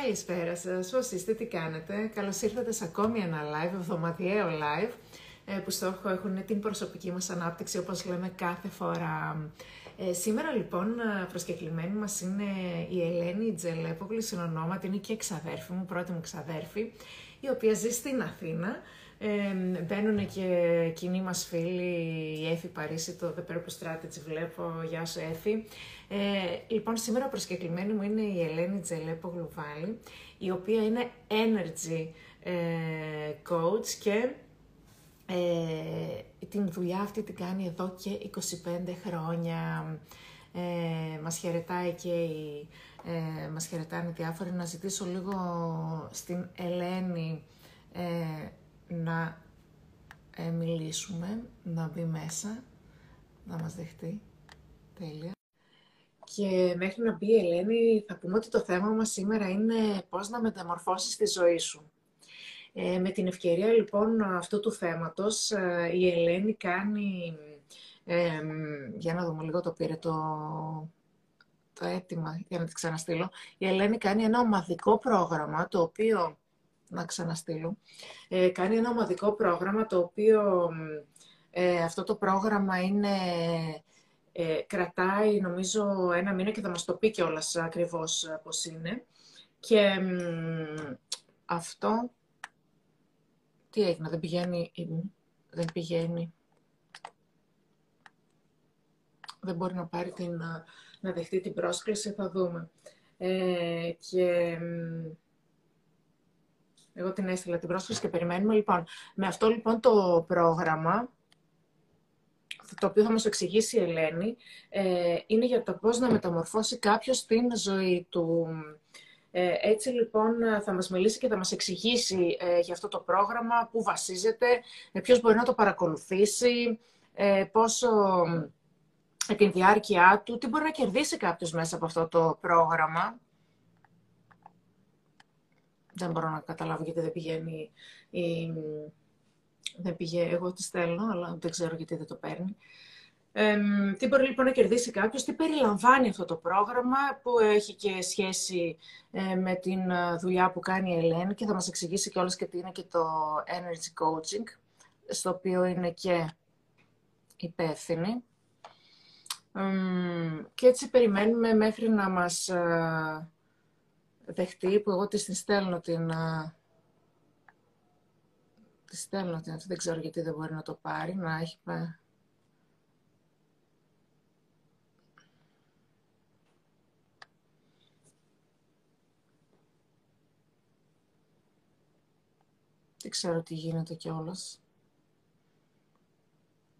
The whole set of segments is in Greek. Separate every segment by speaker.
Speaker 1: Καλησπέρα σας, πώς είστε, τι κάνετε; Καλώς ήρθατε σε ακόμη ένα live, εβδομαδιαίο live, ε, που στόχο έχουν την προσωπική μας ανάπτυξη, όπως λέμε κάθε φορά. Ε, σήμερα λοιπόν προσκεκλημένη μας είναι η Ελένη Τζελέπογλου, συνονόματι, είναι και εξαδέρφη μου, πρώτη μου εξαδέρφη, η οποία ζει στην Αθήνα. Ε, μπαίνουν και κοινοί μας φίλοι, η Έφη Παρίσι, το The Purpose Strategy βλέπω, γεια σου Έφη. Ε, λοιπόν, σήμερα προσκεκλημένη μου είναι η Ελένη Τζελέπο Γλουβάλη, η οποία είναι Energy ε, Coach και ε, την δουλειά αυτή την κάνει εδώ και 25 χρόνια. Ε, μας χαιρετάει και η, ε, μας χαιρετάνε διάφοροι. Να ζητήσω λίγο στην Ελένη ε, να ε, μιλήσουμε, να μπει μέσα, να μας δεχτεί. Τέλεια. Και μέχρι να μπει η Ελένη, θα πούμε ότι το θέμα μας σήμερα είναι πώς να μεταμορφώσεις τη ζωή σου. Ε, με την ευκαιρία λοιπόν αυτού του θέματος, ε, η Ελένη κάνει, ε, για να δούμε λίγο το πήρε το, το αίτημα για να τη ξαναστείλω, η Ελένη κάνει ένα ομαδικό πρόγραμμα, το οποίο, να ξαναστείλω, ε, κάνει ένα ομαδικό πρόγραμμα, το οποίο αυτό το πρόγραμμα είναι ε, κρατάει νομίζω ένα μήνα και θα μας το πει κιόλας ακριβώς ε, πώς είναι. Και αυτό, τι έγινε, δεν πηγαίνει, δεν πηγαίνει, δεν μπορεί να πάρει την, να δεχτεί την πρόσκληση, θα δούμε. Ε, και εγώ την έστειλα την πρόσκληση και περιμένουμε. Λοιπόν, με αυτό λοιπόν το πρόγραμμα, το οποίο θα μας εξηγήσει η Ελένη, ε, είναι για το πώς να μεταμορφώσει κάποιος την ζωή του. Ε, έτσι λοιπόν θα μας μιλήσει και θα μας εξηγήσει ε, για αυτό το πρόγραμμα, πού βασίζεται, ε, ποιος μπορεί να το παρακολουθήσει, ε, πόσο ε, την διάρκεια του, τι μπορεί να κερδίσει κάποιος μέσα από αυτό το πρόγραμμα. Δεν μπορώ να καταλάβω γιατί δεν πηγαίνει η, δεν πήγε, εγώ τη στέλνω, αλλά δεν ξέρω γιατί δεν το παίρνει. Ε, τι μπορεί λοιπόν να κερδίσει κάποιος, τι περιλαμβάνει αυτό το πρόγραμμα που έχει και σχέση ε, με την ε, δουλειά που κάνει η Ελένη και θα μας εξηγήσει και όλες και τι είναι και το Energy Coaching, στο οποίο είναι και υπεύθυνη. και έτσι περιμένουμε μέχρι να μας ε, δεχτεί, που εγώ της στέλνω την, Της στέλνω την δεν ξέρω γιατί δεν μπορεί να το πάρει, να έχει Δεν ξέρω τι γίνεται κιόλας.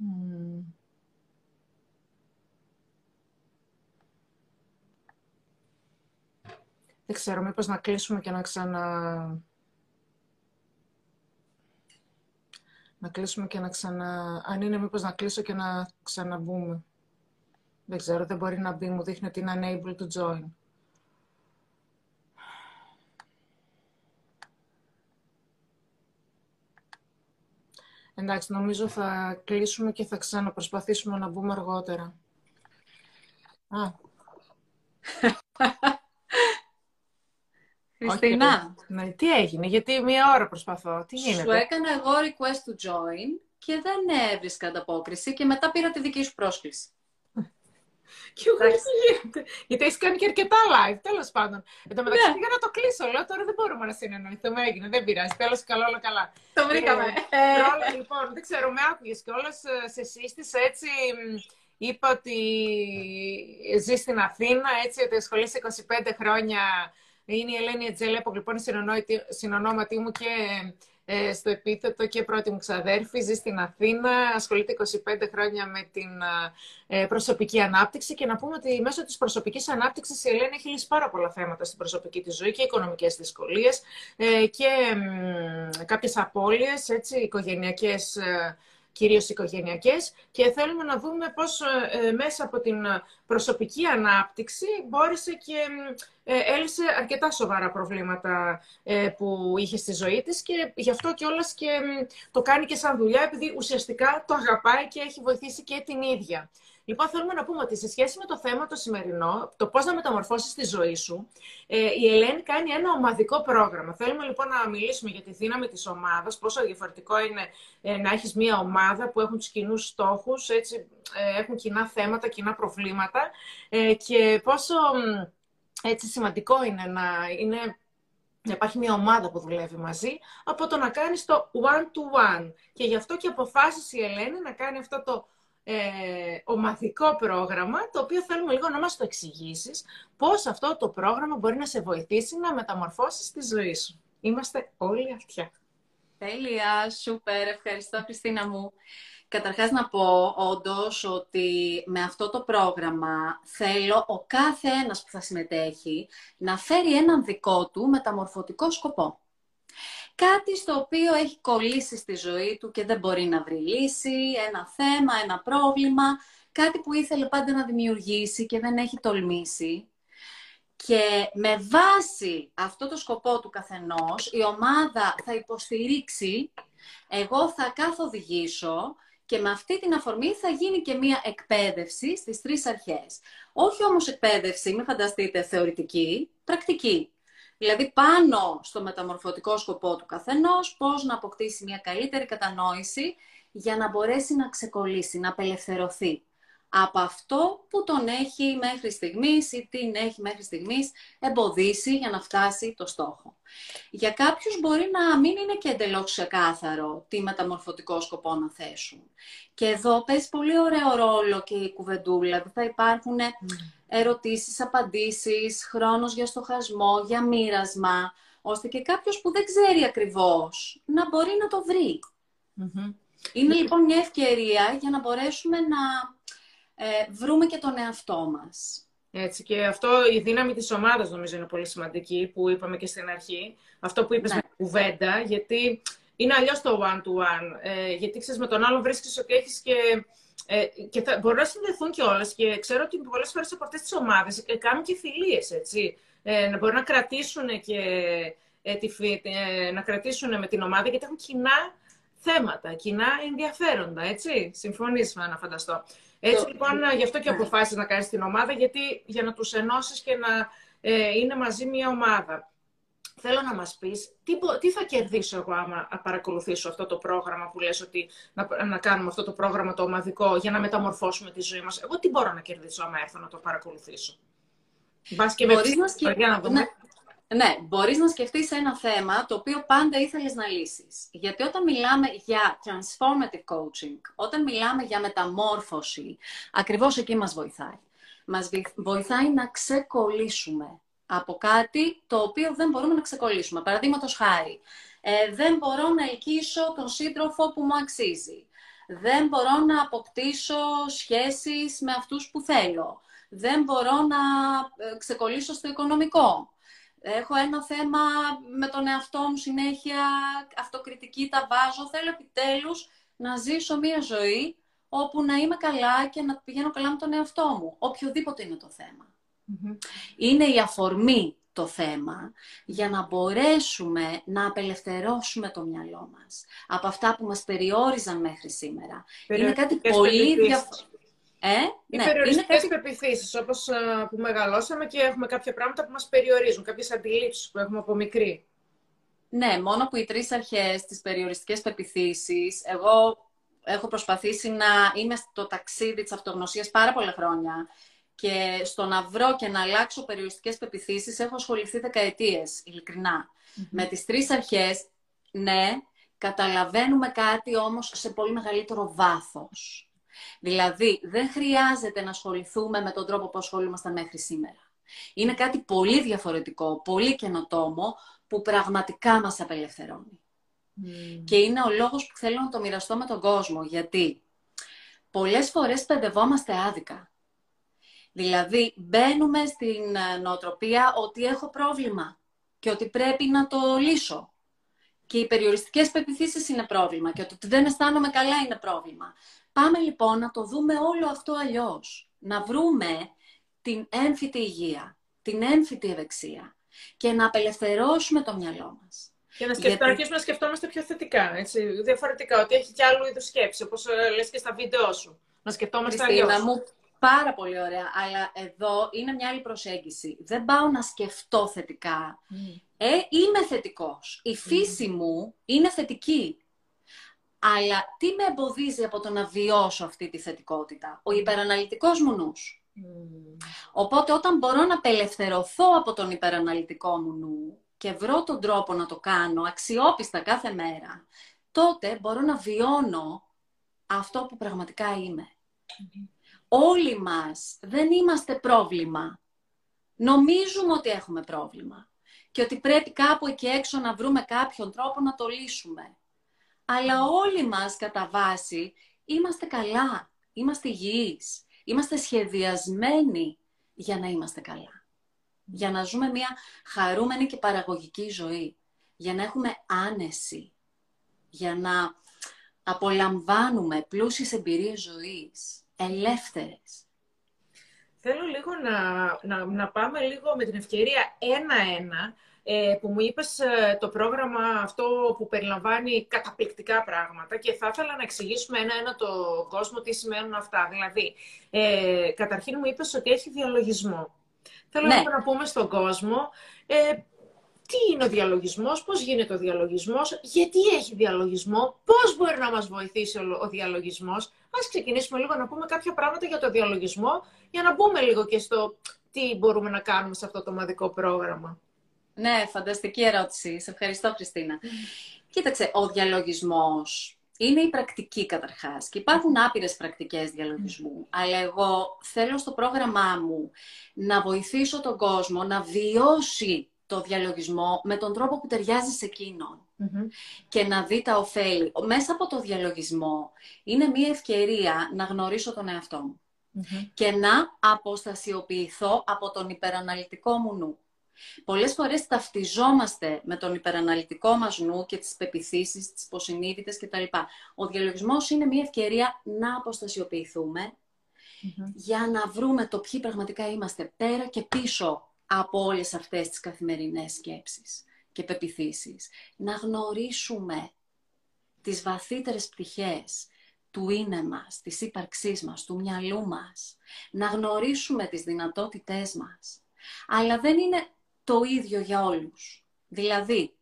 Speaker 1: Mm. Δεν ξέρω, μήπως να κλείσουμε και να ξανα... Να κλείσουμε και να ξανα... Αν είναι μήπως να κλείσω και να ξαναμπούμε. Δεν ξέρω, δεν μπορεί να μπει. Μου δείχνει ότι είναι unable to join. Εντάξει, νομίζω θα κλείσουμε και θα ξαναπροσπαθήσουμε να μπούμε αργότερα. Α.
Speaker 2: Χριστίνα.
Speaker 1: Ναι, τι έγινε, γιατί μία ώρα προσπαθώ. Τι γίνεται;
Speaker 2: Σου έκανα εγώ request to join και δεν έβρισκα ανταπόκριση και μετά πήρα τη δική σου πρόσκληση.
Speaker 1: Και εγώ τι γίνεται; Γιατί έχεις κάνει και αρκετά live, τέλος πάντων. Εν τω μεταξύ, για να το κλείσω. Λέω τώρα δεν μπορούμε να συνεννοηθούμε. Έγινε, δεν πειράζει. Τέλος, καλό, όλα καλά.
Speaker 2: Το βρήκαμε.
Speaker 1: Ε, ε, λοιπόν, δεν ξέρω, με άκουγες κιόλας. Ε, σε σύστησα έτσι. Είπα ότι ζεις στην Αθήνα, έτσι ότι ασχολείσαι 25 χρόνια. Είναι η Ελένη Ετζέλεπο, λοιπόν, η συνονόματή μου και ε, στο επίθετο και πρώτη μου ξαδέρφη, ζει στην Αθήνα, ασχολείται 25 χρόνια με την ε, προσωπική ανάπτυξη. Και να πούμε ότι μέσω της προσωπικής ανάπτυξης η Ελένη έχει λύσει πάρα πολλά θέματα στην προσωπική της ζωή και οικονομικές δυσκολίες ε, και κάποιες απώλειες, έτσι, οικογενειακές κυρίως οικογενειακές και θέλουμε να δούμε πώς ε, μέσα από την προσωπική ανάπτυξη μπόρεσε και ε, έλυσε αρκετά σοβαρά προβλήματα ε, που είχε στη ζωή της και γι' αυτό κιόλας και το κάνει και σαν δουλειά επειδή ουσιαστικά το αγαπάει και έχει βοηθήσει και την ίδια. Λοιπόν, θέλουμε να πούμε ότι σε σχέση με το θέμα το σημερινό, το πώς να μεταμορφώσεις τη ζωή σου, ε, η Ελένη κάνει ένα ομαδικό πρόγραμμα. Θέλουμε λοιπόν να μιλήσουμε για τη δύναμη της ομάδας, πόσο διαφορετικό είναι ε, να έχεις μία ομάδα που έχουν τους κοινούς στόχους, ε, έχουν κοινά θέματα, κοινά προβλήματα ε, και πόσο έτσι σημαντικό είναι να είναι να υπάρχει μια ομάδα που δουλεύει μαζί, από το να κάνεις το one-to-one. Και γι' αυτό και αποφάσισε η Ελένη να κάνει αυτό το ε, ομαδικό πρόγραμμα, το οποίο θέλουμε λίγο να μας το εξηγήσεις, πώς αυτό το πρόγραμμα μπορεί να σε βοηθήσει να μεταμορφώσεις τη ζωή σου. Είμαστε όλοι αυτιά.
Speaker 2: Τέλεια, σούπερ, ευχαριστώ Χριστίνα μου. Καταρχάς να πω όντως ότι με αυτό το πρόγραμμα θέλω ο κάθε ένας που θα συμμετέχει να φέρει έναν δικό του μεταμορφωτικό σκοπό. Κάτι στο οποίο έχει κολλήσει στη ζωή του και δεν μπορεί να βρει λύση, ένα θέμα, ένα πρόβλημα, κάτι που ήθελε πάντα να δημιουργήσει και δεν έχει τολμήσει. Και με βάση αυτό το σκοπό του καθενός, η ομάδα θα υποστηρίξει, εγώ θα καθοδηγήσω και με αυτή την αφορμή θα γίνει και μία εκπαίδευση στις τρεις αρχές. Όχι όμως εκπαίδευση, μην φανταστείτε θεωρητική, πρακτική. Δηλαδή πάνω στο μεταμορφωτικό σκοπό του καθενός, πώς να αποκτήσει μια καλύτερη κατανόηση για να μπορέσει να ξεκολλήσει, να απελευθερωθεί από αυτό που τον έχει μέχρι στιγμής ή την έχει μέχρι στιγμής εμποδίσει για να φτάσει το στόχο. Για κάποιους μπορεί να μην είναι και εντελώς ξεκάθαρο τι μεταμορφωτικό σκοπό να θέσουν. Και εδώ παίζει πολύ ωραίο ρόλο και η κουβεντούλα. Δηλαδή θα υπάρχουν mm. Ερωτήσεις, απαντήσεις, χρόνος για στοχασμό, για μοίρασμα, ώστε και κάποιος που δεν ξέρει ακριβώς να μπορεί να το βρει. Είναι λοιπόν μια ευκαιρία για να μπορέσουμε να ε, βρούμε και τον εαυτό μας.
Speaker 1: Έτσι, και αυτό η δύναμη της ομάδας νομίζω είναι πολύ σημαντική, που είπαμε και στην αρχή. Αυτό που είπες ναι. με κουβέντα, γιατί είναι αλλιώς το one-to-one. Ε, γιατί ξέρεις, με τον άλλον βρίσκεις ότι έχεις και... Ε, και θα, μπορούν να συνδεθούν κιόλας και ξέρω ότι πολλές φορές από αυτές τις ομάδες ε, κάνουν και φιλίες, έτσι. Ε, να μπορούν να κρατήσουν και ε, τη, ε, να κρατήσουν με την ομάδα γιατί έχουν κοινά θέματα, κοινά ενδιαφέροντα, έτσι. Συμφωνείς, να φανταστώ. Έτσι λοιπόν, γι' αυτό και ναι. αποφάσισε να κάνεις την ομάδα, γιατί για να τους ενώσεις και να ε, είναι μαζί μια ομάδα. Θέλω να μας πεις, τι, τι θα κερδίσω εγώ άμα παρακολουθήσω αυτό το πρόγραμμα που λες ότι να, να κάνουμε αυτό το πρόγραμμα το ομαδικό για να μεταμορφώσουμε τη ζωή μας. Εγώ τι μπορώ να κερδίσω άμα έρθω να το παρακολουθήσω; Μπας και με να, να δούμε.
Speaker 2: Ναι. Ναι, μπορείς να σκεφτείς ένα θέμα το οποίο πάντα ήθελες να λύσεις. Γιατί όταν μιλάμε για transformative coaching, όταν μιλάμε για μεταμόρφωση, ακριβώς εκεί μας βοηθάει. Μας βοηθάει να ξεκολλήσουμε από κάτι το οποίο δεν μπορούμε να ξεκολλήσουμε. Παραδείγματος χάρη, ε, δεν μπορώ να ελκύσω τον σύντροφο που μου αξίζει. Δεν μπορώ να αποκτήσω σχέσεις με αυτούς που θέλω. Δεν μπορώ να ε, ξεκολλήσω στο οικονομικό. Έχω ένα θέμα με τον εαυτό μου συνέχεια, αυτοκριτική τα βάζω. Θέλω επιτέλους να ζήσω μία ζωή όπου να είμαι καλά και να πηγαίνω καλά με τον εαυτό μου. Οποιοδήποτε είναι το θεμα Είναι η αφορμή το θέμα για να μπορέσουμε να απελευθερώσουμε το μυαλό μας από αυτά που μας περιόριζαν μέχρι σήμερα. Είναι κάτι πολύ διαφορετικό.
Speaker 1: Ε, Οι ναι, περιοριστικές κάτι... πεπιθήσεις, όπως ε, που μεγαλώσαμε και έχουμε κάποια πράγματα που μας περιορίζουν, κάποιες αντιλήψεις που έχουμε από μικρή.
Speaker 2: Ναι, μόνο που οι τρεις αρχές, τι περιοριστικές πεπιθήσεις, εγώ έχω προσπαθήσει να είμαι στο ταξίδι της αυτογνωσίας πάρα πολλά χρόνια. Και στο να βρω και να αλλάξω περιοριστικές πεπιθήσεις έχω ασχοληθεί δεκαετίες, Με τις τρεις αρχές, ναι, καταλαβαίνουμε κάτι όμως σε πολύ μεγαλύτερο βάθος. Δηλαδή, δεν χρειάζεται να ασχοληθούμε με τον τρόπο που ασχολούμασταν μέχρι σήμερα. Είναι κάτι πολύ διαφορετικό, πολύ καινοτόμο, που πραγματικά μας απελευθερώνει. Και είναι ο λόγος που θέλω να το μοιραστώ με τον κόσμο, γιατί πολλές φορές παιδευόμαστε άδικα. Δηλαδή, μπαίνουμε στην ε, νοοτροπία ότι έχω πρόβλημα και ότι πρέπει να το λύσω. Και οι περιοριστικές πεπιθήσεις είναι πρόβλημα και ότι δεν αισθάνομαι καλά είναι πρόβλημα. Πάμε λοιπόν να το δούμε όλο αυτό αλλιώς. Να βρούμε την έμφυτη υγεία, την έμφυτη ευεξία και να απελευθερώσουμε το μυαλό μας.
Speaker 1: Και να σκεφτώ, αρχίσουμε να σκεφτόμαστε πιο θετικά, έτσι, διαφορετικά, ότι έχει και άλλου είδους σκέψη, όπως ε, λες και στα βίντεο σου. να σκεφτόμαστε αλλιώς.
Speaker 2: μου, πάρα πολύ ωραία. Αλλά εδώ είναι μια άλλη προσέγγιση. Δεν πάω να σκεφτώ θετικά. Ε, είμαι θετικός. Η φύση μου είναι θετική. Αλλά τι με εμποδίζει από το να βιώσω αυτή τη θετικότητα; Ο υπεραναλυτικός μου νους. Οπότε όταν μπορώ να απελευθερωθώ από τον υπεραναλυτικό μου νου και βρω τον τρόπο να το κάνω αξιόπιστα κάθε μέρα, τότε μπορώ να βιώνω αυτό που πραγματικά Όλοι μας δεν είμαστε πρόβλημα. Νομίζουμε ότι έχουμε πρόβλημα και ότι πρέπει κάπου εκεί έξω να βρούμε κάποιον τρόπο να το λύσουμε. Αλλά όλοι μας κατά βάση είμαστε καλά, είμαστε υγιείς, είμαστε σχεδιασμένοι για να είμαστε καλά. Για να ζούμε μια χαρούμενη και παραγωγική ζωή. Για να έχουμε άνεση. Για να απολαμβάνουμε πλούσιες εμπειρίες ζωής. Ελεύθερες.
Speaker 1: Θέλω λίγο να, να, να πάμε λίγο με την ευκαιρία ένα-ένα ε, που μου είπες ε, το πρόγραμμα αυτό που περιλαμβάνει καταπληκτικά πράγματα και θα ήθελα να εξηγήσουμε ένα-ένα το κόσμο τι σημαίνουν αυτά. Δηλαδή, ε, καταρχήν μου είπες ότι έχει διαλογισμό. Θέλω ναι. να πούμε στον κόσμο ε, τι είναι ο διαλογισμός, πώς γίνεται ο διαλογισμός, γιατί έχει διαλογισμό, πώς μπορεί να μας βοηθήσει ο, ο διαλογισμός. Ας ξεκινήσουμε λίγο να πούμε κάποια πράγματα για το διαλογισμό, για να μπούμε λίγο και στο τι μπορούμε να κάνουμε σε αυτό το ομαδικό πρόγραμμα.
Speaker 2: Ναι, φανταστική ερώτηση. Σε ευχαριστώ, Χριστίνα. Κοίταξε, ο διαλογισμός είναι η πρακτική καταρχάς και υπάρχουν άπειρες πρακτικές διαλογισμού. Αλλά εγώ θέλω στο πρόγραμμά μου να βοηθήσω τον κόσμο να βιώσει το διαλογισμό με τον τρόπο που ταιριάζει σε εκεινον και να δει τα ωφέλη. Μέσα από το διαλογισμό είναι μια ευκαιρία να γνωρίσω τον εαυτό μου και να αποστασιοποιηθώ από τον υπεραναλυτικό μου νου. Πολλές φορές ταυτιζόμαστε με τον υπεραναλυτικό μας νου και τις πεπιθήσεις, τις υποσυνείδητες κτλ. Ο διαλογισμός είναι μια ευκαιρία να αποστασιοποιηθουμε για να βρούμε το ποιοι πραγματικά είμαστε πέρα και πίσω από όλες αυτές τις καθημερινές σκέψεις και πεπιθήσεις. Να γνωρίσουμε τις βαθύτερες πτυχές του είναι μας, της ύπαρξής μας, του μυαλού μας. Να γνωρίσουμε τις δυνατότητές μας. Αλλά δεν είναι το ίδιο για όλους. Δηλαδή,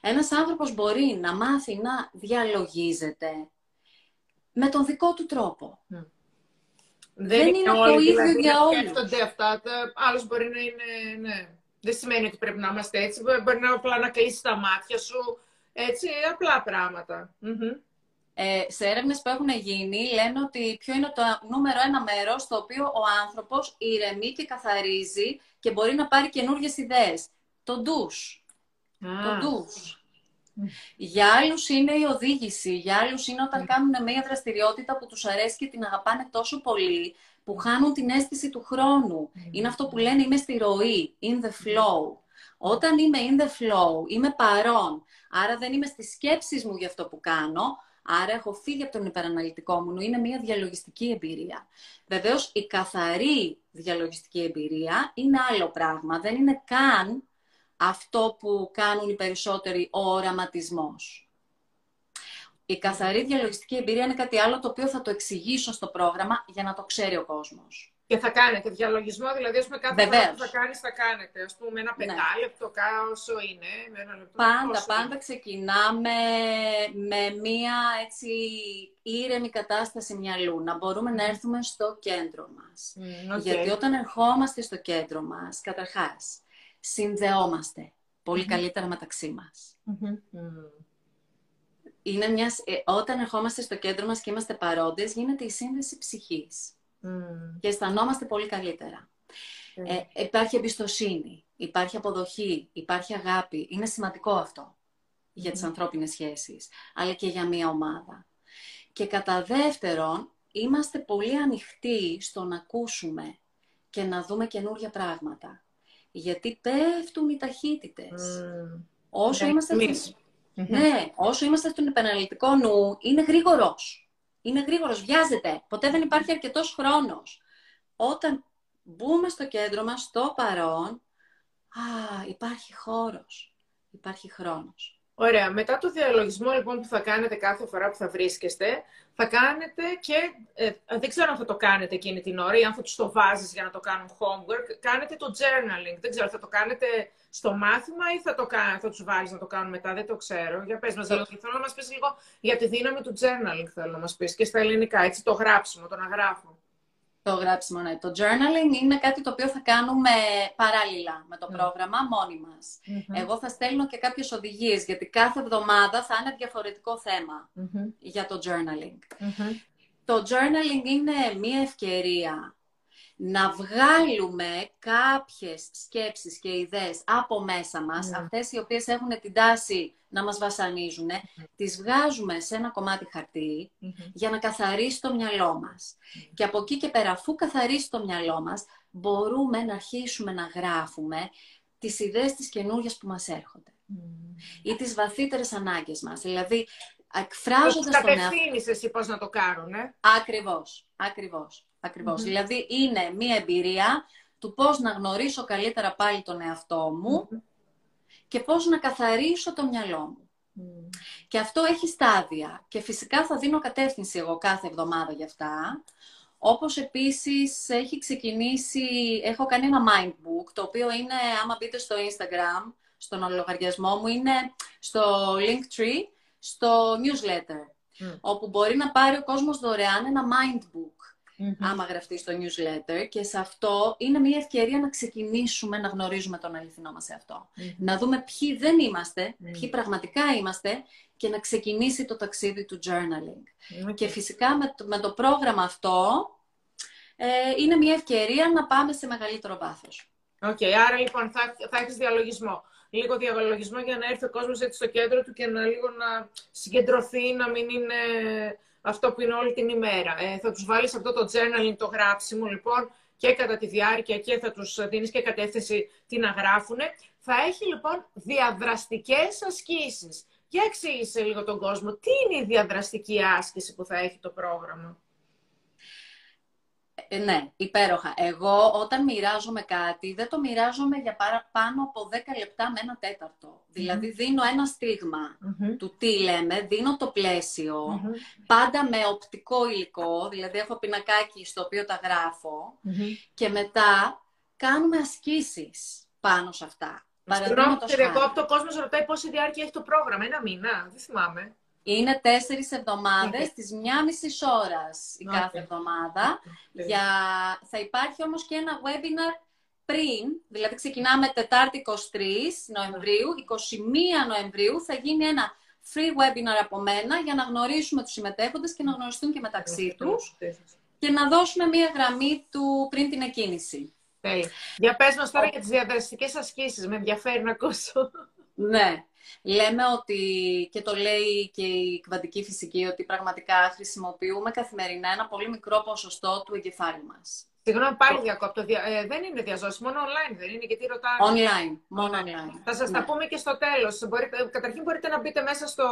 Speaker 2: ένας άνθρωπος μπορεί να μάθει να διαλογίζεται με τον δικό του τρόπο.
Speaker 1: Δεν, είναι, το ίδιο δηλαδή, για όλους. Σκέφτονται αυτά. Άλλος μπορεί να είναι... Ναι. Δεν σημαίνει ότι πρέπει να είμαστε έτσι. Μπορεί να απλά να κλείσεις τα μάτια σου. Έτσι, απλά
Speaker 2: Ε, σε έρευνες που έχουν γίνει, λένε ότι ποιο είναι το νούμερο ένα μέρος στο οποίο ο άνθρωπος ηρεμεί και καθαρίζει και μπορεί να πάρει καινούριε ιδέες. Το ντους. Το ντους. Για άλλους είναι η οδήγηση. Για άλλους είναι όταν κάνουν μια δραστηριότητα που τους αρέσει και την αγαπάνε τόσο πολύ, που χάνουν την αίσθηση του χρόνου. Είναι αυτό που λένε είμαι στη ροή, in the flow. Όταν είμαι in the flow, είμαι παρόν. Άρα δεν είμαι στις σκέψεις μου για αυτό που κάνω, Άρα έχω φύγει από τον υπεραναλυτικό μου, είναι μια διαλογιστική εμπειρία. Βεβαίως, η καθαρή διαλογιστική εμπειρία είναι άλλο πράγμα. Δεν είναι καν αυτό που κάνουν οι περισσότεροι ο οραματισμός. Η καθαρή διαλογιστική εμπειρία είναι κάτι άλλο το οποίο θα το εξηγήσω στο πρόγραμμα για να το ξέρει ο κόσμος.
Speaker 1: Και θα κάνετε διαλογισμό, δηλαδή ας πούμε κάθε φορά που θα κάνεις θα κάνετε, ας πούμε ένα ναι. πεντάλεπτο ναι. όσο είναι, με ένα λεπτό.
Speaker 2: Πάντα, πάντα ξεκινάμε με μία έτσι ήρεμη κατάσταση μυαλού, να μπορούμε να έρθουμε στο κέντρο μας. Γιατί όταν ερχόμαστε στο κέντρο μας, καταρχάς, συνδεόμαστε πολύ καλύτερα μεταξύ μας. Είναι μιας, ε, όταν ερχόμαστε στο κέντρο μας και είμαστε παρόντες, γίνεται η σύνδεση ψυχής. Και αισθανόμαστε πολύ καλύτερα. Ε, υπάρχει εμπιστοσύνη, υπάρχει αποδοχή, υπάρχει αγάπη. Είναι σημαντικό αυτό για τις ανθρώπινες σχέσεις, αλλά και για μία ομάδα. Και κατά δεύτερον, είμαστε πολύ ανοιχτοί στο να ακούσουμε και να δούμε καινούργια πράγματα. Γιατί πέφτουν οι ταχύτητες. Όσο, είμαστε ναι, όσο είμαστε στον επαναληπτικό νου, είναι γρήγορος είναι γρήγορος, βιάζεται. Ποτέ δεν υπάρχει αρκετός χρόνος. Όταν μπούμε στο κέντρο μας, στο παρόν, α, υπάρχει χώρος, υπάρχει χρόνος.
Speaker 1: Ωραία. Μετά το διαλογισμό λοιπόν που θα κάνετε κάθε φορά που θα βρίσκεστε, θα κάνετε και, ε, δεν ξέρω αν θα το κάνετε εκείνη την ώρα ή αν θα τους το βάζεις για να το κάνουν homework, κάνετε το journaling. Δεν ξέρω, θα το κάνετε στο μάθημα ή θα, το κάνει, θα τους βάλεις να το κάνουν μετά, δεν το ξέρω. Για πες μας, θέλω να μας πεις λίγο για τη δύναμη του journaling, θέλω να μας πεις, και στα ελληνικά, έτσι, το γράψιμο, το να γράφω.
Speaker 2: Το γράψιμο, ναι. Το journaling είναι κάτι το οποίο θα κάνουμε παράλληλα με το ναι. πρόγραμμα, μόνοι μας. Εγώ θα στέλνω και κάποιες οδηγίες, γιατί κάθε εβδομάδα θα είναι διαφορετικό για το journaling. Το journaling είναι μία ευκαιρία να βγάλουμε κάποιες σκέψεις και ιδέες από μέσα μας, mm. αυτές οι οποίες έχουν την τάση να μας βασανίζουν, mm. τις βγάζουμε σε ένα κομμάτι χαρτί για να καθαρίσει το μυαλό μας. Και από εκεί και πέρα, αφού καθαρίσει το μυαλό μας, μπορούμε να αρχίσουμε να γράφουμε τις ιδέες της καινούργιας που μας έρχονται. Ή τις βαθύτερες ανάγκες μας. Δηλαδή, εκφράζοντας
Speaker 1: τον εαυτό... εσύ πώς να το κάνουν, ε;
Speaker 2: Ακριβώς, ακριβώς. Ακριβώς. Δηλαδή είναι μία εμπειρία του πώς να γνωρίσω καλύτερα πάλι τον εαυτό μου και πώς να καθαρίσω το μυαλό μου. Και αυτό έχει στάδια. Και φυσικά θα δίνω κατεύθυνση εγώ κάθε εβδομάδα γι' αυτά. Όπως επίσης έχει ξεκινήσει, έχω κάνει ένα mind book, το οποίο είναι, άμα μπείτε στο Instagram, στον λογαριασμό μου, είναι στο Linktree, στο newsletter, όπου μπορεί να πάρει ο κόσμος δωρεάν ένα mind book mm άμα γραφτεί στο newsletter και σε αυτό είναι μια ευκαιρία να ξεκινήσουμε να γνωρίζουμε τον αληθινό μας εαυτό. Να δούμε ποιοι δεν είμαστε, ποιοι πραγματικά είμαστε και να ξεκινήσει το ταξίδι του journaling. Και φυσικά με το, με το πρόγραμμα αυτό ε, είναι μια ευκαιρία να πάμε σε μεγαλύτερο βάθος.
Speaker 1: OK, okay, άρα λοιπόν θα, θα έχεις διαλογισμό. Λίγο διαλογισμό για να έρθει ο κόσμος έτσι στο κέντρο του και να λίγο να συγκεντρωθεί, να μην είναι αυτό που είναι όλη την ημέρα. Ε, θα τους βάλεις αυτό το journaling, το γράψιμο, λοιπόν, και κατά τη διάρκεια και θα τους δίνεις και κατεύθυνση τι να γράφουν. Θα έχει, λοιπόν, διαδραστικές ασκήσεις. Για εξήγησε λίγο τον κόσμο, τι είναι η διαδραστική άσκηση που θα έχει το πρόγραμμα.
Speaker 2: Ε, ναι, υπέροχα. Εγώ όταν μοιράζομαι κάτι, δεν το μοιράζομαι για πάνω από 10 λεπτά με ένα τέταρτο. Δηλαδή δίνω ένα του τι λέμε, δίνω το πλαίσιο, πάντα με οπτικό υλικό, δηλαδή έχω πινακάκι στο οποίο τα γράφω και μετά κάνουμε ασκήσεις πάνω σε αυτά.
Speaker 1: Παραδείγματος χάρη. Ο κόσμος ρωτάει πόση διάρκεια έχει το πρόγραμμα, ένα μήνα, δεν θυμάμαι.
Speaker 2: Είναι τέσσερις εβδομάδες, okay. της μία μισής ώρας η κάθε εβδομάδα. Για... Θα υπάρχει όμως και ένα webinar πριν, δηλαδή ξεκινάμε Τετάρτη 23 Νοεμβρίου, 21 Νοεμβρίου θα γίνει ένα free webinar από μένα για να γνωρίσουμε τους συμμετέχοντες και να γνωριστούν και μεταξύ τους και να δώσουμε μία γραμμή του πριν την εκκίνηση.
Speaker 1: Για πες μας τώρα για τις διαδραστικές ασκήσεις, με ενδιαφέρει να ακούσω.
Speaker 2: Ναι. Λέμε ότι, και το λέει και η κβαντική φυσική, ότι πραγματικά χρησιμοποιούμε καθημερινά ένα πολύ μικρό ποσοστό του εγκεφάλου μας.
Speaker 1: Συγγνώμη, πάλι διακόπτω. Ε, δεν είναι διαζώσιμο, μόνο online δεν είναι, γιατί ρωτάνε.
Speaker 2: Online, μόνο online.
Speaker 1: Θα σας τα ναι. πούμε και στο τέλος. Καταρχήν μπορείτε να μπείτε μέσα στο.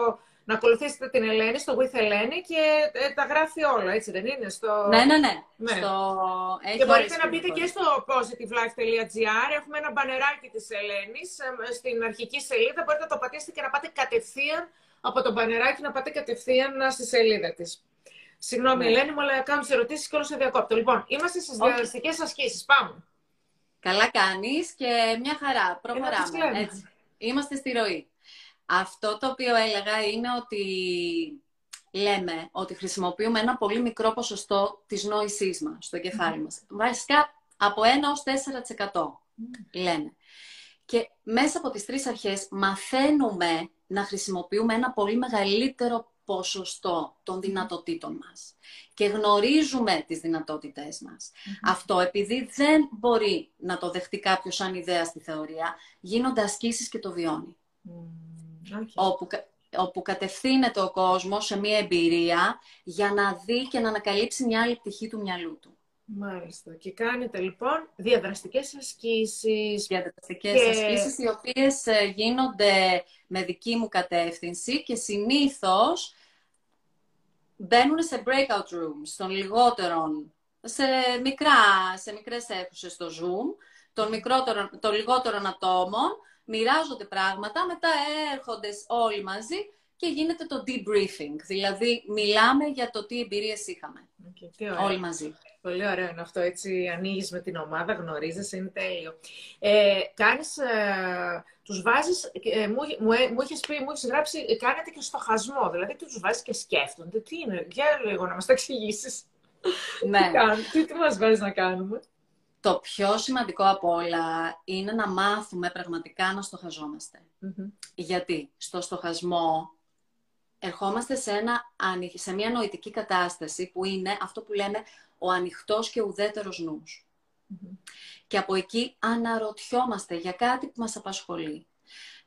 Speaker 1: να ακολουθήσετε την Ελένη, στο With Ελένη και ε, τα γράφει όλα, έτσι δεν είναι; Στο...
Speaker 2: Ναι, ναι, ναι. ναι. Στο...
Speaker 1: και μπορείτε να μπείτε και στο positivelife.gr. Έχουμε ένα μπανεράκι της Ελένης ε, στην αρχική σελίδα. Μπορείτε να το πατήσετε και να πάτε κατευθείαν από το μπανεράκι να πάτε κατευθείαν στη σελίδα της. Συγγνώμη, ναι. Ελένη μου, αλλά κάνω τι ερωτήσεις και όλο σε διακόπτω. Λοιπόν, είμαστε στις okay. διαδραστικές ασκήσεις. Πάμε.
Speaker 2: Καλά κάνεις και μια χαρά. Προχωράμε. Έτσι. Είμαστε στη ροή. Αυτό το οποίο έλεγα είναι ότι λέμε ότι χρησιμοποιούμε ένα πολύ μικρό ποσοστό της νόησής μας στο κεφάλι mm. μας. Βασικά από 1 ως 4% λένε. Και μέσα από τις τρεις αρχές μαθαίνουμε να χρησιμοποιούμε ένα πολύ μεγαλύτερο ποσοστό των δυνατοτήτων μας και γνωρίζουμε τις δυνατότητές μας. Αυτό επειδή δεν μπορεί να το δεχτεί κάποιος σαν ιδέα στη θεωρία, γίνονται ασκήσεις και το βιώνει. Όπου, όπου κατευθύνεται ο κόσμος σε μια εμπειρία για να δει και να ανακαλύψει μια άλλη πτυχή του μυαλού του.
Speaker 1: Μάλιστα. Και κάνετε λοιπόν διαδραστικές ασκήσεις.
Speaker 2: Διαδραστικές και... ασκήσεις οι οποίες ε, γίνονται με δική μου κατεύθυνση και συνήθως μπαίνουν σε breakout rooms των λιγότερων, σε, μικρά, σε μικρές αίθουσες στο Zoom, των, μικρότερων, των λιγότερων ατόμων, μοιράζονται πράγματα, μετά έρχονται όλοι μαζί και γίνεται το debriefing. Δηλαδή, μιλάμε για το τι εμπειρίες είχαμε.
Speaker 1: Okay,
Speaker 2: όλοι μαζί.
Speaker 1: Πολύ ωραίο είναι αυτό, έτσι ανοίγεις με την ομάδα, γνωρίζεσαι, είναι τέλειο. Ε, κάνεις, ε, τους βάζεις, ε, μου, μου, ε, μου έχεις πει, μου έχεις γράψει, κάνετε και στοχασμό, δηλαδή τους βάζεις και σκέφτονται. Τι είναι, για λίγο να μας τα εξηγήσεις.
Speaker 2: Ναι.
Speaker 1: τι, τι, τι μας βάζεις να κάνουμε.
Speaker 2: Το πιο σημαντικό από όλα είναι να μάθουμε πραγματικά να στοχαζόμαστε. Γιατί στο στοχασμό ερχόμαστε σε, ένα, σε μια νοητική κατάσταση που είναι αυτό που λέμε ο ανοιχτός και ουδέτερος Και από εκεί αναρωτιόμαστε για κάτι που μας απασχολεί.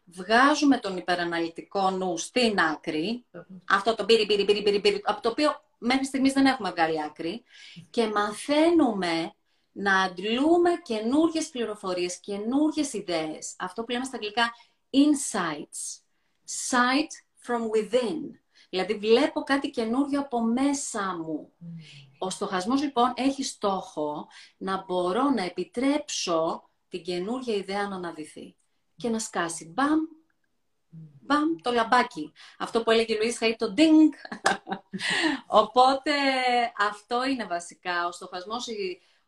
Speaker 2: Βγάζουμε τον υπεραναλυτικό νου στην άκρη, αυτό το πύρι, πύρι, πύρι, πύρι, από το οποίο μέχρι στιγμής δεν έχουμε βγάλει άκρη, και μαθαίνουμε να αντλούμε καινούργιες πληροφορίες, καινούργιες ιδέες. Αυτό που λέμε στα αγγλικά insights. Sight from within. Δηλαδή βλέπω κάτι καινούργιο από μέσα μου. Ο στοχασμός λοιπόν έχει στόχο να μπορώ να επιτρέψω την καινούργια ιδέα να αναδυθεί και να σκάσει. Μπαμ, μπαμ, το λαμπάκι. Αυτό που έλεγε η Λουίς Χαΐ, το ding. Οπότε αυτό είναι βασικά. Ο στοχασμός,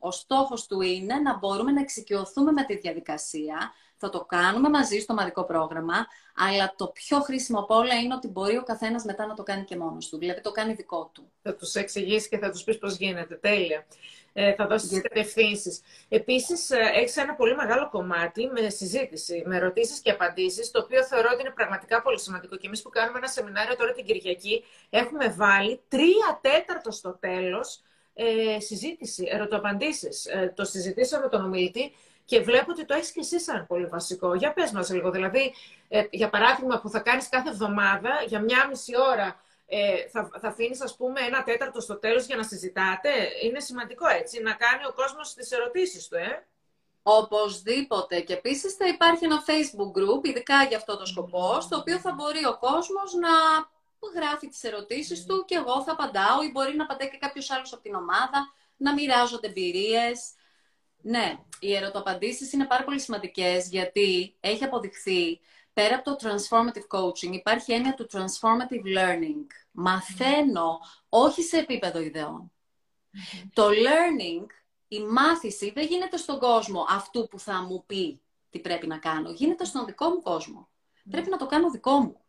Speaker 2: ο στόχος του είναι να μπορούμε να εξοικειωθούμε με τη διαδικασία, θα το κάνουμε μαζί στο μαδικό πρόγραμμα, αλλά το πιο χρήσιμο από όλα είναι ότι μπορεί ο καθένας μετά να το κάνει και μόνος του. Δηλαδή το κάνει δικό του.
Speaker 1: Θα τους εξηγήσει και θα τους πεις πώς γίνεται. Τέλεια. Ε, θα δώσεις τις κατευθύνσεις. Επίσης, ε, έχεις ένα πολύ μεγάλο κομμάτι με συζήτηση, με ερωτήσεις και απαντήσεις, το οποίο θεωρώ ότι είναι πραγματικά πολύ σημαντικό. Και εμείς που κάνουμε ένα σεμινάριο τώρα την Κυριακή, έχουμε βάλει τρία τέταρτα στο τέλος ε, συζήτηση, ερωτοαπαντήσεις. Ε, το συζητήσαμε τον ομιλητή και βλέπω ότι το έχεις και εσύ σαν πολύ βασικό. Για πες μας λίγο, δηλαδή, ε, για παράδειγμα που θα κάνεις κάθε εβδομάδα, για μια μισή ώρα, ε, θα, θα αφήνεις, ας πούμε, ένα τέταρτο στο τέλος για να συζητάτε; Είναι σημαντικό, έτσι, να κάνει ο κόσμος τις ερωτήσεις του, ε;
Speaker 2: Οπωσδήποτε. Και επίσης θα υπάρχει ένα Facebook group, ειδικά για αυτό το σκοπό, στο οποίο θα μπορεί ο κόσμος να γράφει τις ερωτήσεις του και εγώ θα απαντάω ή μπορεί να απαντάει και κάποιος άλλος από την ομάδα, να μοιράζονται εμπειρίες. Ναι, οι ερωτοπαντήσεις είναι πάρα πολύ σημαντικές γιατί έχει αποδειχθεί πέρα από το transformative coaching υπάρχει έννοια του transformative learning. Μαθαίνω όχι σε επίπεδο Το learning, η μάθηση δεν γίνεται στον κόσμο αυτού που θα μου πει τι πρέπει να κάνω. Γίνεται στον δικό μου κόσμο. Πρέπει να το κάνω δικό μου.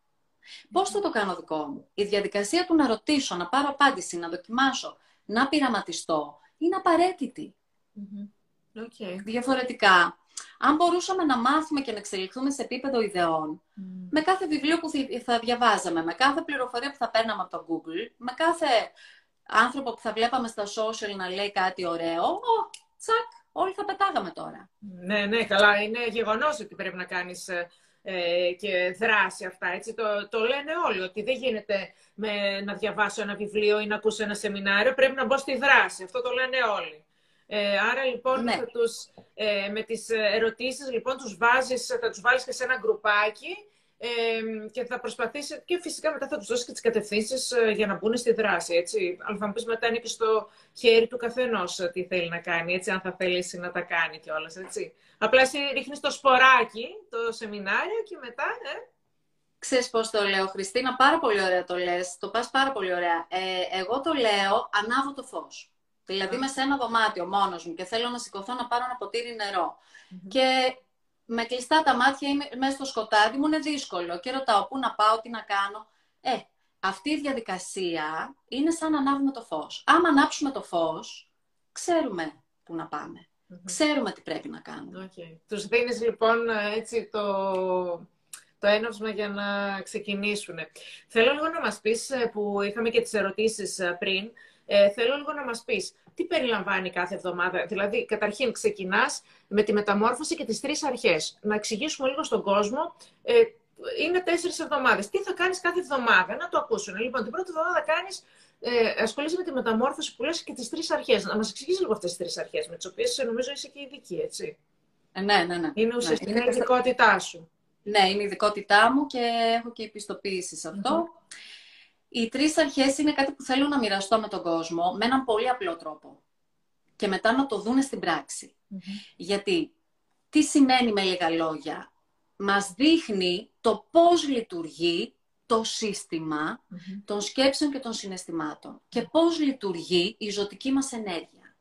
Speaker 2: Πώς θα το κάνω δικό μου; Η διαδικασία του να ρωτήσω, να πάρω απάντηση, να δοκιμάσω, να πειραματιστώ, είναι
Speaker 1: Okay.
Speaker 2: Διαφορετικά, αν μπορούσαμε να μάθουμε και να εξελιχθούμε σε επίπεδο ιδεών, με κάθε βιβλίο που θα διαβάζαμε, με κάθε πληροφορία που θα παίρναμε από το Google, με κάθε άνθρωπο που θα βλέπαμε στα social να λέει κάτι ωραίο, ο, τσακ, όλοι θα πετάγαμε τώρα.
Speaker 1: Ναι, ναι, καλά. Είναι γεγονός ότι πρέπει να κάνεις ε, ε, και δράση αυτά. Έτσι. Το, το λένε όλοι, ότι δεν γίνεται με, να διαβάσω ένα βιβλίο ή να ακούσω ένα σεμινάριο, πρέπει να μπω στη δράση. Αυτό το λένε όλοι. Ε, άρα λοιπόν ναι. θα τους, ε, με τις ερωτήσεις λοιπόν τους βάζεις, θα τους βάλεις και σε ένα γκρουπάκι ε, και θα προσπαθήσει και φυσικά μετά θα τους δώσει και τις κατευθύνσεις ε, για να μπουν στη δράση, έτσι. Αλλά θα μου πεις μετά είναι και στο χέρι του καθενός τι θέλει να κάνει, έτσι, αν θα θέλει να τα κάνει κιόλας, έτσι. Απλά εσύ ρίχνεις το σποράκι, το σεμινάριο και μετά, ε,
Speaker 2: Ξέρεις πώς το λέω, Χριστίνα, πάρα πολύ ωραία το λες, το πας πάρα πολύ ωραία. Ε, εγώ το λέω, ανάβω το φως. Δηλαδή είμαι σε ένα δωμάτιο μόνος μου και θέλω να σηκωθώ να πάρω ένα ποτήρι Και με κλειστά τα μάτια είμαι μέσα στο σκοτάδι μου, είναι δύσκολο. Και ρωτάω πού να πάω, τι να κάνω; Ε, αυτή η διαδικασία είναι σαν να ανάβουμε το φως. Άμα ανάψουμε το φως, ξέρουμε πού να παμε Ξέρουμε τι πρέπει να κάνουμε.
Speaker 1: Okay. Τους δίνεις λοιπόν έτσι το, το έναυσμα για να ξεκινήσουν. Θέλω λίγο να μας πεις, ε, που είχαμε και τις ερωτήσεις ε, πριν, ε, θέλω λίγο να μας πεις τι περιλαμβάνει κάθε εβδομάδα; Δηλαδή, καταρχήν ξεκινάς με τη μεταμόρφωση και τις τρεις αρχές. Να εξηγήσουμε λίγο στον κόσμο, ε, είναι τέσσερις εβδομάδες. Τι θα κάνεις κάθε εβδομάδα, να το ακούσουν. Λοιπόν, την πρώτη εβδομάδα κάνεις ε, ασχολείσαι με τη μεταμόρφωση που λες και τις τρεις αρχές. Να μας εξηγήσεις λίγο αυτές τις τρεις αρχές, με τις οποίες νομίζω είσαι και ειδική, έτσι.
Speaker 2: Ε, ναι, ναι, ναι.
Speaker 1: Είναι ουσιαστικά ναι, η ειδικότητά σου.
Speaker 2: Ναι, είναι η ειδικότητά μου και έχω και επιστοποίηση σε αυτό. Οι τρεις αρχές είναι κάτι που θέλω να μοιραστώ με τον κόσμο με έναν πολύ απλό τρόπο. Και μετά να το δούνε στην πραξη Γιατί, τι σημαίνει με λίγα λόγια. μας δείχνει το πώς λειτουργεί το συστημα των σκέψεων και των συναισθημάτων και πώς λειτουργεί η ζωτική μας ενέργεια.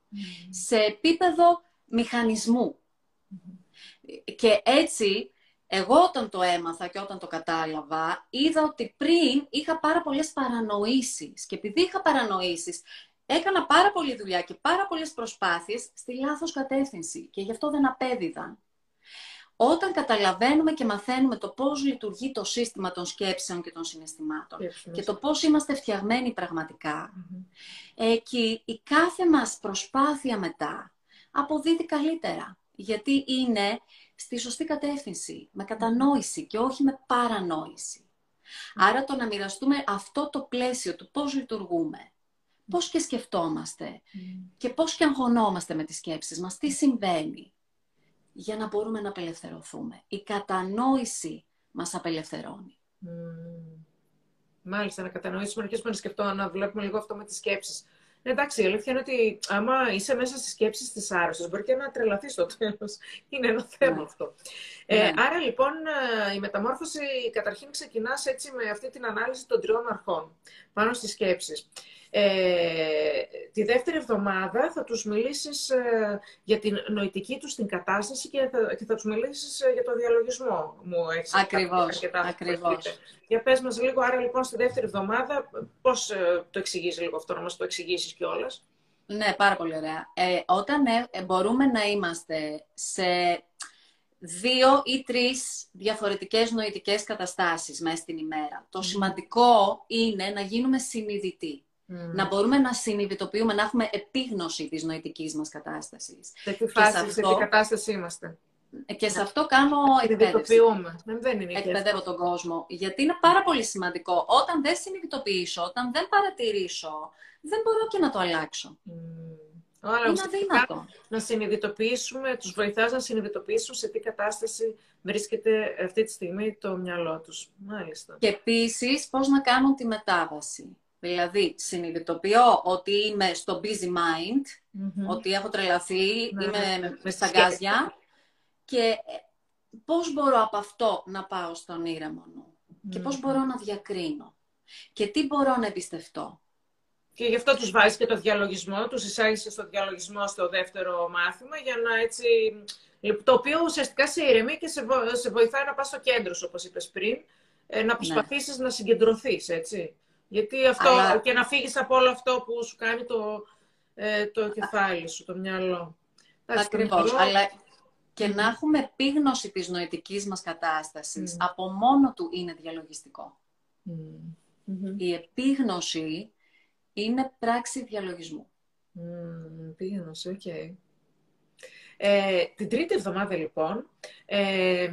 Speaker 2: Σε επίπεδο Και έτσι, εγώ όταν το έμαθα και όταν το κατάλαβα, είδα ότι πριν είχα πάρα πολλές παρανοήσεις. Και επειδή είχα παρανοήσεις, έκανα πάρα πολλή δουλειά και πάρα πολλές προσπάθειες στη λάθος κατεύθυνση. Και γι' αυτό δεν απέδιδα. Όταν καταλαβαίνουμε και μαθαίνουμε το πώς λειτουργεί το σύστημα των σκέψεων και των συναισθημάτων και το πώς είμαστε φτιαγμένοι εκεί η κάθε μας προσπάθεια μετά αποδίδει καλύτερα. Γιατί είναι στη σωστή κατεύθυνση, με κατανόηση και όχι με παρανόηση. Άρα το να μοιραστούμε αυτό το πλαίσιο του πώς λειτουργούμε, πώς και σκεφτόμαστε και πώς και αγχωνόμαστε με τις σκέψεις μας, τι συμβαίνει, για να μπορούμε να απελευθερωθούμε. Η κατανόηση μας απελευθερώνει.
Speaker 1: Μάλιστα, να κατανοήσουμε, να αρχίσουμε να σκεφτώ, να βλέπουμε λίγο αυτό με τις σκέψεις. Ναι, εντάξει, η αλήθεια είναι ότι άμα είσαι μέσα στις σκέψεις της άρρωσης, μπορεί και να τρελαθεί στο τέλος. Είναι ένα θέμα ναι. αυτό. Ε, ναι. άρα λοιπόν ε, η μεταμόρφωση καταρχήν ξεκινάς έτσι με αυτή την ανάλυση των τριών αρχών πάνω στις σκέψεις. Ε, τη δεύτερη εβδομάδα θα τους μιλήσεις ε, για την νοητική τους την κατάσταση και θα, και θα τους μιλήσεις ε, για το διαλογισμό. Μου έχεις
Speaker 2: ακριβώς, αρκετά ακριβώς.
Speaker 1: Για πες μας λίγο, άρα λοιπόν στη δεύτερη εβδομάδα, πώς το εξηγείς λίγο αυτό, να μας το εξηγήσεις κιόλας;
Speaker 2: Ναι, πάρα πολύ ωραία. όταν μπορούμε να είμαστε σε δύο ή τρεις διαφορετικές νοητικές καταστάσεις μέσα στην ημέρα. Το σημαντικό είναι να γίνουμε συνειδητοί. Να μπορούμε να συνειδητοποιούμε, να έχουμε επίγνωση της νοητικής μας κατάστασης.
Speaker 1: Σε τι φάση, σε τι κατάσταση είμαστε.
Speaker 2: Και σε αυτό κάνω εκπαίδευση.
Speaker 1: Δεν είναι
Speaker 2: Εκπαιδεύω τον κόσμο. Γιατί είναι πάρα πολύ σημαντικό. Όταν δεν συνειδητοποιήσω, όταν δεν παρατηρήσω, δεν μπορώ και να το αλλάξω. Mm.
Speaker 1: Άρα, είναι αδύνατο. Να συνειδητοποιήσουμε, τους βοηθάς να συνειδητοποιήσουν σε τι κατάσταση βρίσκεται αυτή τη στιγμή το μυαλό τους. Μάλιστα.
Speaker 2: Και επίσης πώς να κάνουν τη μετάβαση. Δηλαδή, συνειδητοποιώ ότι είμαι στο busy mind, ότι έχω τρελαθεί, ναι, είμαι ναι, με στα γκάζια και ε, πώς μπορώ από αυτό να πάω στον ήρεμο νου και πώς μπορώ να διακρίνω και τι μπορώ να εμπιστευτώ.
Speaker 1: Και γι' αυτό τους βάζεις και το διαλογισμό, τους εισάγεις στο διαλογισμό στο δεύτερο μάθημα για να έτσι... Το οποίο ουσιαστικά σε ηρεμεί και σε, βοηθάει να πας στο κέντρο όπως είπες πριν, ε, να ναι. προσπαθήσεις να συγκεντρωθείς, έτσι. Γιατί αυτό, και να φύγεις από όλο αυτό που σου κάνει το, ε, το κεφάλι σου, το μυαλό.
Speaker 2: Ακριβώς, αλλά και να έχουμε επίγνωση της νοητικής μας κατάστασης, από μόνο του είναι διαλογιστικό. Η επίγνωση είναι πράξη διαλογισμού.
Speaker 1: Mm, επίγνωση, οκ. Okay. Ε, την τρίτη εβδομάδα, λοιπόν, ε,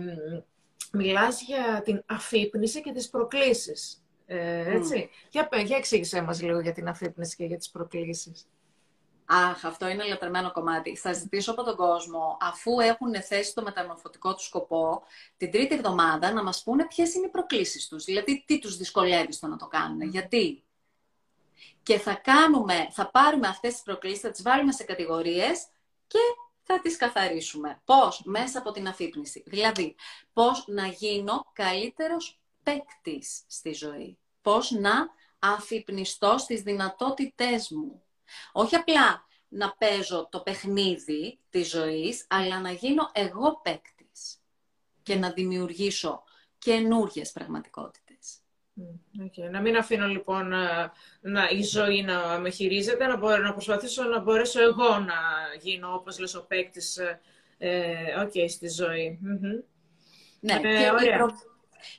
Speaker 1: μιλάς για την αφύπνιση και τις προκλήσεις. Ε, έτσι. Mm. Για, για εξήγησέ μας λίγο για την αφύπνιση και για τις προκλήσεις.
Speaker 2: Αχ, αυτό είναι λατρεμένο κομμάτι. Θα ζητήσω από τον κόσμο, αφού έχουν θέσει το μεταμορφωτικό του σκοπό, την τρίτη εβδομάδα να μας πούνε ποιες είναι οι προκλήσεις τους. Δηλαδή, τι τους δυσκολεύει στο να το κάνουν. Γιατί; Και θα κάνουμε, θα πάρουμε αυτές τις προκλήσεις, θα τις βάλουμε σε κατηγορίες και θα τις καθαρίσουμε. Πώς; Μέσα από την αφύπνιση. Δηλαδή, πώς να γίνω καλύτερος παίκτης στη ζωή. Πώς να αφυπνιστώ στις δυνατότητές μου. Όχι απλά να παίζω το παιχνίδι της ζωής, αλλά να γίνω εγώ παίκτης και να δημιουργήσω καινούριε πραγματικότητες.
Speaker 1: Okay. Να μην αφήνω λοιπόν να, η ζωή να με χειρίζεται, να, μπορώ, να προσπαθήσω να μπορέσω εγώ να γίνω, όπως λες, ο παίκτης ε, okay, στη ζωή.
Speaker 2: Ναι, ε, και, ωραία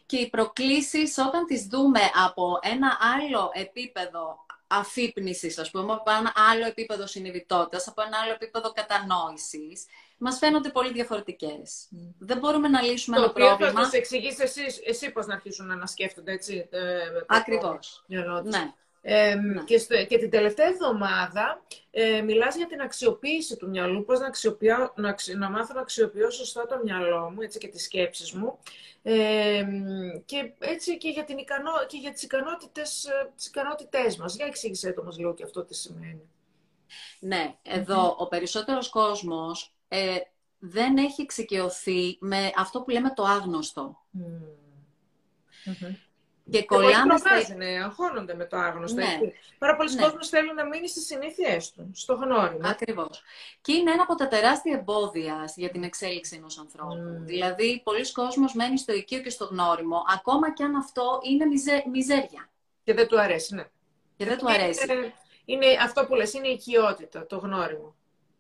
Speaker 2: και οι προκλήσεις όταν τις δούμε από ένα άλλο επίπεδο αφύπνισης, ας πούμε, από ένα άλλο επίπεδο συνειδητότητας, από ένα άλλο επίπεδο κατανόησης, μας φαίνονται πολύ διαφορετικές. Δεν μπορούμε να λύσουμε το ένα πρόβλημα.
Speaker 1: Το οποίο θα εξηγήσει εσύ, εσύ πώς να αρχίσουν να σκέφτονται, έτσι.
Speaker 2: Ε, Ακριβώς. Ναι.
Speaker 1: Ε, και, στο, και την τελευταία εβδομάδα ε, μιλάς για την αξιοποίηση του μυαλού, πώς να, να, να μάθω να αξιοποιώ σωστά το μυαλό μου έτσι, και τις σκέψεις μου ε, και έτσι και για, την ικανό, και για τις, ικανότητες, ε, τις ικανότητές μας. Για εξήγησέ το μας λίγο και αυτό τι σημαίνει.
Speaker 2: Ναι, εδώ ο περισσότερος κόσμος ε, δεν έχει εξοικειωθεί με αυτό που λέμε το άγνωστο.
Speaker 1: Και κολλάμε στα... ναι, αγχώνονται με το άγνωστο. Ναι. Πάρα πολλοί ναι. κόσμοι θέλουν να μείνει στις συνήθειές του, στο γνώριμα.
Speaker 2: Ακριβώς. Και είναι ένα από τα τεράστια εμπόδια για την εξέλιξη ενός ανθρώπου. Δηλαδή, πολλοί κόσμοι μένει στο οικείο και στο γνώριμο, ακόμα και αν αυτό είναι μιζε... μιζέρια.
Speaker 1: Και δεν του αρέσει, ναι.
Speaker 2: Και δεν του αρέσει.
Speaker 1: Είναι, είναι αυτό που λες, είναι η οικειότητα, το γνώριμο.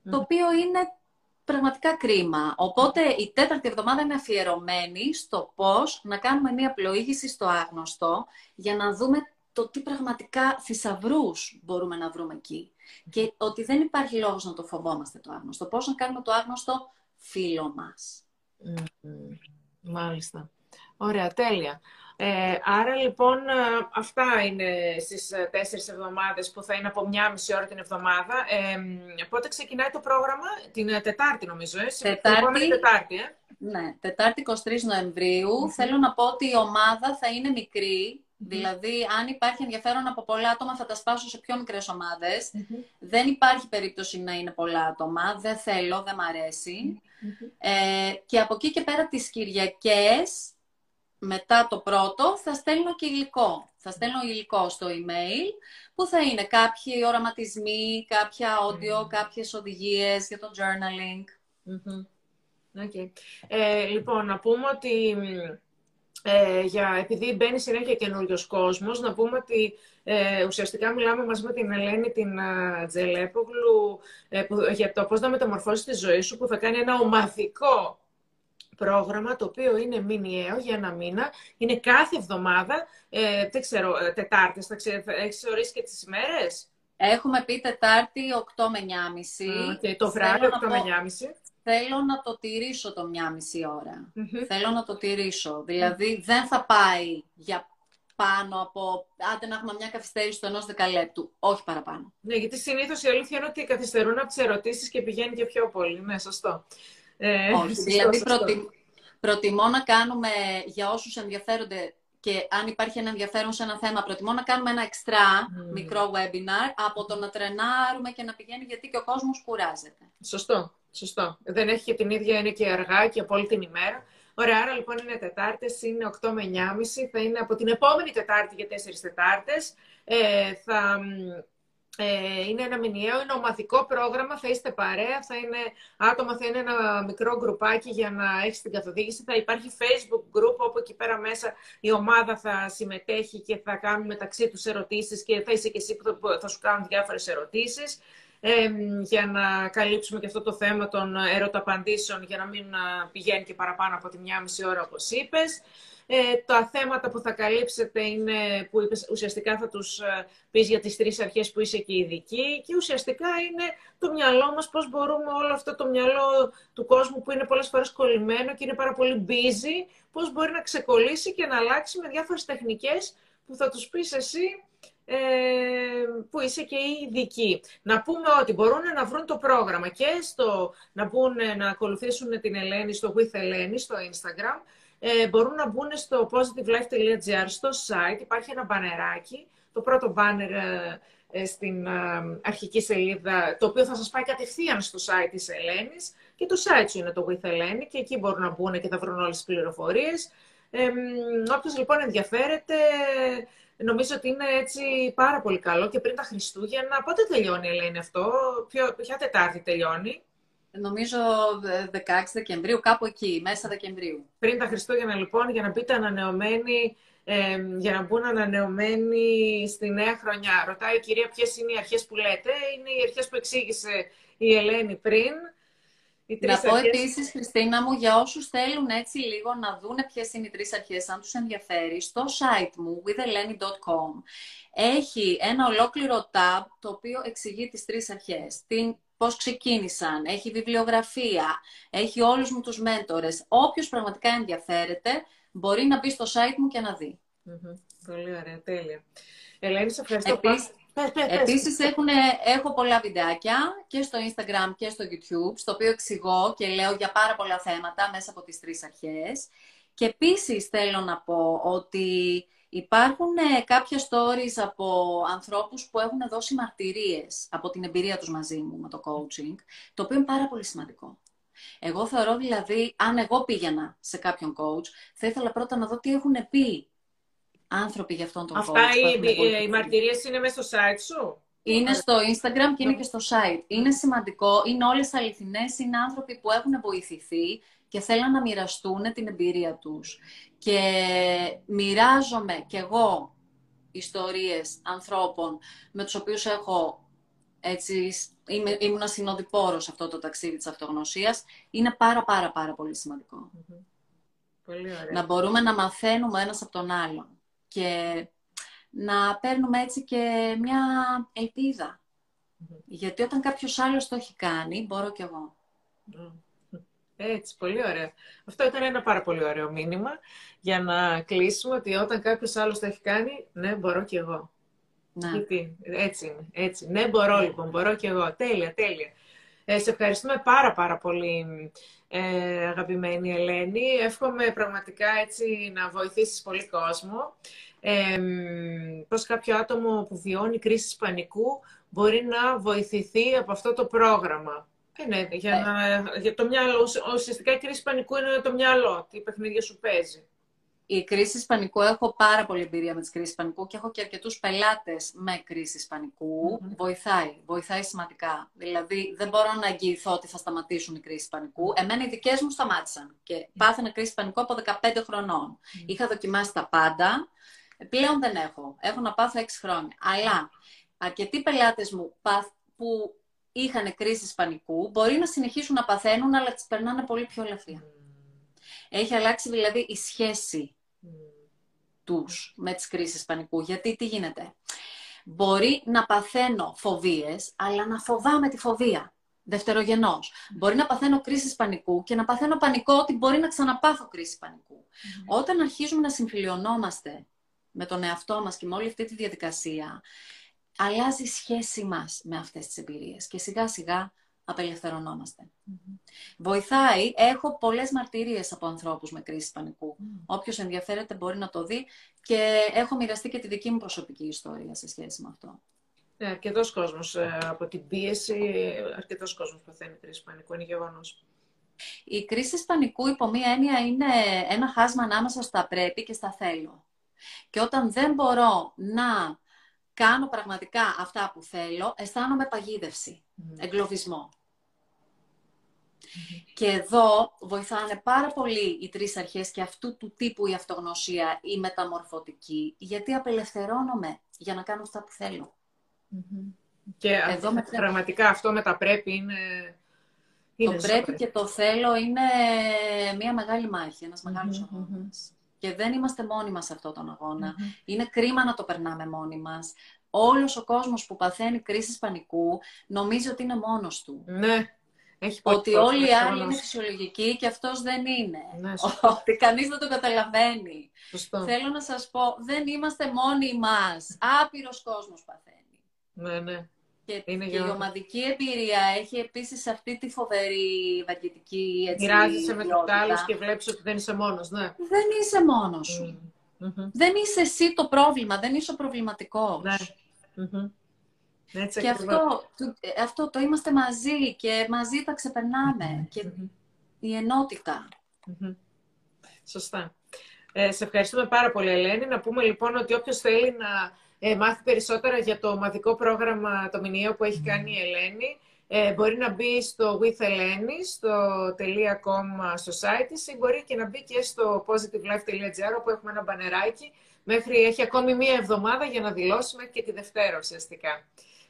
Speaker 2: Το οποίο είναι πραγματικά κρίμα. Οπότε η τέταρτη εβδομάδα είναι αφιερωμένη στο πώς να κάνουμε μία πλοήγηση στο άγνωστο για να δούμε το τι πραγματικά θησαυρούς μπορούμε να βρούμε εκεί. Και ότι δεν υπάρχει λόγος να το φοβόμαστε το άγνωστο. Πώς να κάνουμε το άγνωστο φίλο μας.
Speaker 1: Μάλιστα. Ωραία, τέλεια. Ε, άρα λοιπόν ε, αυτά είναι στις ε, τέσσερις εβδομάδες που θα είναι από μια μισή ώρα την εβδομάδα. Ε, πότε ξεκινάει το πρόγραμμα, την Τετάρτη νομίζω, ε,
Speaker 2: Τετάρτη,
Speaker 1: Τετάρτη, ε.
Speaker 2: Ναι, Τετάρτη 23 νοεμβριου Θέλω να πω ότι η ομάδα θα είναι Δηλαδή, αν υπάρχει ενδιαφέρον από πολλά άτομα, θα τα σπάσω σε πιο μικρές Δεν υπάρχει περίπτωση να είναι πολλά άτομα. Δεν θέλω, δεν μ' αρέσει. Ε, και από εκεί και πέρα τις Κυριακές, μετά το πρώτο θα στέλνω και υλικό. Θα στέλνω υλικό στο email που θα είναι κάποιοι οραματισμοί, κάποια audio, mm. κάποιες οδηγίες για το journaling.
Speaker 1: Okay. Ε, λοιπόν, να πούμε ότι ε, για, επειδή μπαίνει συνέχεια καινούριος κόσμος, να πούμε ότι ε, ουσιαστικά μιλάμε μαζί με την Ελένη την uh, Τζελέπογλου ε, για το πώς να μεταμορφώσει τη ζωή σου, που θα κάνει ένα ομαδικό πρόγραμμα το οποίο είναι μηνιαίο για ένα μήνα. Είναι κάθε εβδομάδα, ε, δεν ξέρω, ε, Τετάρτες, θα, ξε, έχεις ορίσει και τις ημέρες;
Speaker 2: Έχουμε πει Τετάρτη 8 με 9.30.
Speaker 1: Okay, το βράδυ 8 με 9.30.
Speaker 2: Θέλω να το τηρήσω το μια μισή ώρα. Θέλω να το τηρήσω. Δηλαδή δεν θα πάει για πάνω από. Άντε να έχουμε μια καθυστέρηση του ενός δεκαλέπτου. Όχι παραπάνω.
Speaker 1: Ναι, γιατί συνήθως η αλήθεια είναι ότι καθυστερούν από τις ερωτήσεις και πηγαίνει και πιο πολύ. Ναι, σωστό.
Speaker 2: Ε, Όχι, δηλαδή προτιμώ να κάνουμε για όσους ενδιαφέρονται και αν υπάρχει ένα ενδιαφέρον σε ένα θέμα, προτιμώ να κάνουμε ένα εξτρά μικρό webinar από το να τρενάρουμε και να πηγαίνει γιατί και ο κόσμος κουράζεται.
Speaker 1: Σωστό, σωστό. Δεν έχει και την ίδια, είναι και αργά και από όλη την ημέρα. Ωραία, άρα λοιπόν είναι Τετάρτες, είναι 8 με 9.30, θα είναι από την επόμενη Τετάρτη για 4 Τετάρτες. Ε, θα ε, είναι ένα μηνιαίο, είναι ομαδικό πρόγραμμα, θα είστε παρέα, θα είναι άτομα, θα είναι ένα μικρό γκρουπάκι για να έχεις την καθοδήγηση. Θα υπάρχει Facebook group όπου εκεί πέρα μέσα η ομάδα θα συμμετέχει και θα κάνουν μεταξύ τους ερωτήσεις και θα είσαι και εσύ που θα, σου κάνουν διάφορες ερωτήσεις. Ε, για να καλύψουμε και αυτό το θέμα των ερωταπαντήσεων για να μην πηγαίνει και παραπάνω από τη μία μισή ώρα όπως είπες. Ε, τα θέματα που θα καλύψετε είναι που είπες, ουσιαστικά θα τους ε, πεις για τις τρεις αρχές που είσαι και ειδική και ουσιαστικά είναι το μυαλό μας, πώς μπορούμε όλο αυτό το μυαλό του κόσμου που είναι πολλές φορές κολλημένο και είναι πάρα πολύ busy, πώς μπορεί να ξεκολλήσει και να αλλάξει με διάφορες τεχνικές που θα τους πεις εσύ ε, που είσαι και ειδική. Να πούμε ότι μπορούν να βρουν το πρόγραμμα και στο, να, μπουν, να ακολουθήσουν την Ελένη στο With Ελένη στο Instagram ε, μπορούν να μπουν στο positivelife.gr στο site. Υπάρχει ένα μπανεράκι, το πρώτο μπάνερ ε, ε, στην ε, αρχική σελίδα, το οποίο θα σας πάει κατευθείαν στο site της Ελένης και το site σου είναι το With Ελένη και εκεί μπορούν να μπουν και θα βρουν όλες τις πληροφορίες. Ε, όποιος λοιπόν ενδιαφέρεται, νομίζω ότι είναι έτσι πάρα πολύ καλό και πριν τα Χριστούγεννα, πότε τελειώνει η Ελένη αυτό, ποια Τετάρτη τελειώνει;
Speaker 2: Νομίζω 16 Δεκεμβρίου, κάπου εκεί, μέσα Δεκεμβρίου.
Speaker 1: Πριν τα Χριστούγεννα λοιπόν, για να πείτε ανανεωμένοι, ε, για να μπουν ανανεωμένοι στη νέα χρονιά. Ρωτάει η κυρία ποιες είναι οι αρχές που λέτε. Είναι οι αρχές που εξήγησε η Ελένη πριν.
Speaker 2: Οι να πω αρχές... επίσης, Χριστίνα μου, για όσους θέλουν έτσι λίγο να δούνε ποιες είναι οι τρεις αρχές, αν τους ενδιαφέρει, στο site μου, witheleni.com, έχει ένα ολόκληρο tab το οποίο εξηγεί τις τρεις αρχές. Την πώς ξεκίνησαν, έχει βιβλιογραφία, έχει όλους μου τους μέντορες. Όποιος πραγματικά ενδιαφέρεται, μπορεί να μπει στο site μου και να δει.
Speaker 1: Πολύ ωραία, τέλεια. Ελένη, σε ευχαριστώ
Speaker 2: Επίσης, Επίσης έχω πολλά βιντεάκια και στο Instagram και στο YouTube, στο οποίο εξηγώ και λέω για πάρα πολλά θέματα μέσα από τις τρεις αρχές. Και επίσης θέλω να πω ότι Υπάρχουν ε, κάποια stories από ανθρώπους που έχουν δώσει μαρτυρίες από την εμπειρία τους μαζί μου με το coaching, το οποίο είναι πάρα πολύ σημαντικό. Εγώ θεωρώ δηλαδή, αν εγώ πήγαινα σε κάποιον coach, θα ήθελα πρώτα να δω τι έχουν πει άνθρωποι για αυτόν τον
Speaker 1: Αυτά
Speaker 2: coach.
Speaker 1: Αυτά οι, οι μαρτυρίες είναι μέσα στο site σου;
Speaker 2: Είναι στο Instagram και είναι και στο site. Είναι σημαντικό, είναι όλες αληθινές, είναι άνθρωποι που έχουν βοηθηθεί και θέλουν να μοιραστούν την εμπειρία τους. Και μοιράζομαι κι εγώ ιστορίες ανθρώπων με τους οποίους έχω έτσι, είμαι, ήμουν συνοδοιπόρος σε αυτό το ταξίδι της αυτογνωσίας. Είναι πάρα πάρα πάρα πολύ σημαντικό.
Speaker 1: Πολύ ωραία.
Speaker 2: Να μπορούμε να μαθαίνουμε ένας από τον άλλον. Και να παίρνουμε έτσι και μια ελπίδα. Γιατί όταν κάποιος άλλος το έχει κάνει, μπορώ κι εγώ.
Speaker 1: Έτσι, πολύ ωραία. Αυτό ήταν ένα πάρα πολύ ωραίο μήνυμα για να κλείσουμε ότι όταν κάποιος άλλος το έχει κάνει, ναι, μπορώ κι εγώ.
Speaker 2: Ναι.
Speaker 1: Γιατί, έτσι είναι, έτσι. Ναι, μπορώ λοιπόν, μπορώ κι εγώ. Τέλεια, τέλεια. Ε, σε ευχαριστούμε πάρα πάρα πολύ, ε, αγαπημένη Ελένη. Εύχομαι πραγματικά έτσι να βοηθήσεις πολύ κόσμο. Ε, πώς κάποιο άτομο που βιώνει κρίση πανικού μπορεί να βοηθηθεί από αυτό το πρόγραμμα. Ε, ναι, για, να, για το μυαλό, ουσιαστικά η κρίση πανικού είναι το μυαλό, τι παιχνίδια σου παίζει.
Speaker 2: Η κρίση πανικού, έχω πάρα πολύ εμπειρία με τις κρίσεις πανικού και έχω και αρκετούς πελάτες με κρίση πανικού. Βοηθάει, βοηθάει σημαντικά. Δηλαδή δεν μπορώ να εγγυηθώ ότι θα σταματήσουν οι κρίσεις πανικού. Εμένα οι δικές μου σταμάτησαν και πάθαινα κρίση πανικού από 15 χρονών. Είχα δοκιμάσει τα πάντα, πλέον δεν έχω. Έχω να πάθω 6 χρόνια. Αλλά αρκετοί πελάτες μου που είχαν κρίση πανικού μπορεί να συνεχίσουν να παθαίνουν, αλλά τις περνάνε πολύ πιο ελαφριά. Έχει αλλάξει δηλαδή η σχέση τους με τις κρίσεις πανικού. Γιατί τι γίνεται; Μπορεί να παθαίνω φοβίες, αλλά να φοβάμαι τη φοβία. Δευτερογενός. Μπορεί να παθαίνω κρίση πανικού και να παθαίνω πανικό ότι μπορεί να ξαναπάθω κρίση πανικού. Όταν αρχίζουμε να συμφιλιωνόμαστε με τον εαυτό μας και με όλη αυτή τη διαδικασία, αλλάζει η σχέση μας με αυτές τις εμπειρίες και σιγά σιγά απελευθερωνόμαστε. Βοηθάει, έχω πολλές μαρτυρίες από ανθρώπους με κρίση πανικού. Mm. Όποιος ενδιαφέρεται μπορεί να το δει και έχω μοιραστεί και τη δική μου προσωπική ιστορία σε σχέση με αυτό.
Speaker 1: Ναι, αρκετός κόσμος ε, από την πίεση, αρκετός κόσμος παθαίνει κρίση πανικού, είναι γεγονός.
Speaker 2: Η κρίση πανικού υπό μία έννοια είναι ένα χάσμα ανάμεσα στα πρέπει και στα θέλω. Και όταν δεν μπορώ να κάνω πραγματικά αυτά που θέλω, αισθάνομαι παγίδευση, εγκλωβισμό. Και εδώ βοηθάνε πάρα πολύ οι τρεις αρχές και αυτού του τύπου η αυτογνωσία, η μεταμορφωτική, γιατί απελευθερώνομαι για να κάνω αυτά που θέλω.
Speaker 1: Και εδώ με... πραγματικά αυτό με τα πρέπει είναι...
Speaker 2: είναι το πρέπει και το θέλω είναι μια μεγάλη μάχη, ένας μεγάλος αγώνας. Και δεν είμαστε μόνοι μας σε αυτόν τον αγώνα. Είναι κρίμα να το περνάμε μόνοι μας. Όλος ο κόσμος που παθαίνει κρίσεις πανικού νομίζει ότι είναι μόνος του.
Speaker 1: Ναι.
Speaker 2: Έχει ότι όλοι οι άλλοι είναι φυσιολογικοί και αυτός δεν είναι. Ναι, ότι κανείς δεν το καταλαβαίνει.
Speaker 1: Σωστό.
Speaker 2: Θέλω να σας πω, δεν είμαστε μόνοι μας. Άπειρος κόσμος παθαίνει.
Speaker 1: Ναι, ναι.
Speaker 2: Και, είναι και η ομαδική εμπειρία έχει επίσης αυτή τη φοβερή ευαγγετική έτσι,
Speaker 1: Μοιράζεσαι με τους άλλους και βλέπεις ότι δεν είσαι μόνος, ναι.
Speaker 2: Δεν είσαι μόνος σου. Mm-hmm. Δεν είσαι εσύ το πρόβλημα, δεν είσαι ο προβληματικός.
Speaker 1: Ναι. Mm-hmm. Έτσι,
Speaker 2: και αυτό, το, αυτό το είμαστε μαζί και μαζί τα ξεπερνάμε. Και η ενότητα.
Speaker 1: Σωστά. Ε, σε ευχαριστούμε πάρα πολύ, Ελένη. Να πούμε λοιπόν ότι όποιος θέλει να ε, μάθει περισσότερα για το ομαδικό πρόγραμμα, το μηνιαίο που έχει κάνει η Ελένη, ε, μπορεί να μπει στο with Eleni, στο .com στο site της ή μπορεί και να μπει και στο positivelife.gr όπου έχουμε ένα μπανεράκι. Μέχρι, έχει ακόμη μία εβδομάδα για να δηλώσει μέχρι και τη Δευτέρα ουσιαστικά.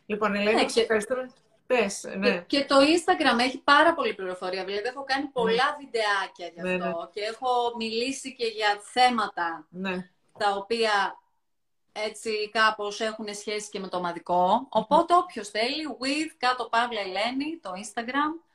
Speaker 1: Λοιπόν, Ελένη, ναι, και... ευχαριστούμε. Πες, ναι.
Speaker 2: και, το Instagram έχει πάρα πολύ πληροφορία. Δηλαδή, έχω κάνει πολλά ναι. βιντεάκια γι' ναι, αυτό ναι. και έχω μιλήσει και για θέματα
Speaker 1: ναι.
Speaker 2: τα οποία έτσι κάπως έχουν σχέση και με το ομαδικό. Οπότε όποιος θέλει, with κάτω Παύλα Ελένη, το Instagram.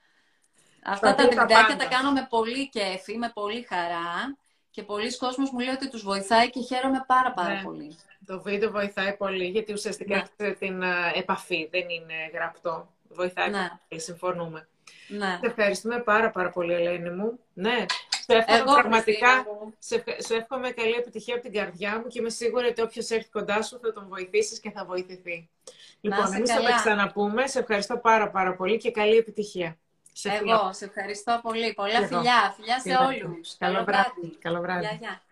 Speaker 2: Αυτά τα βιντεάκια τα κάνω με πολύ κέφι, με πολύ χαρά. Και πολλοί κόσμος μου λέει ότι τους βοηθάει και χαίρομαι πάρα πάρα ναι. πολύ.
Speaker 1: Το βίντεο βοηθάει πολύ, γιατί ουσιαστικά ναι. την επαφή, δεν είναι γραπτό. Βοηθάει ναι. πολύ, συμφωνούμε.
Speaker 2: Ναι.
Speaker 1: Σε ευχαριστούμε πάρα πάρα πολύ, Ελένη μου. Ναι, σε εύχομαι Εγώ πραγματικά, σε, σε εύχομαι καλή επιτυχία από την καρδιά μου και είμαι σίγουρη ότι όποιος έρθει κοντά σου θα τον βοηθήσεις και θα βοηθηθεί. Λοιπόν, εμείς θα τα ξαναπούμε. Σε ευχαριστώ πάρα πάρα πολύ και καλή επιτυχία.
Speaker 2: Εγώ σε ευχαριστώ πολύ. Πολλά φιλιά. Φιλιά σε όλους.
Speaker 1: Καλό βράδυ. Καλό βράδυ.
Speaker 2: Γεια,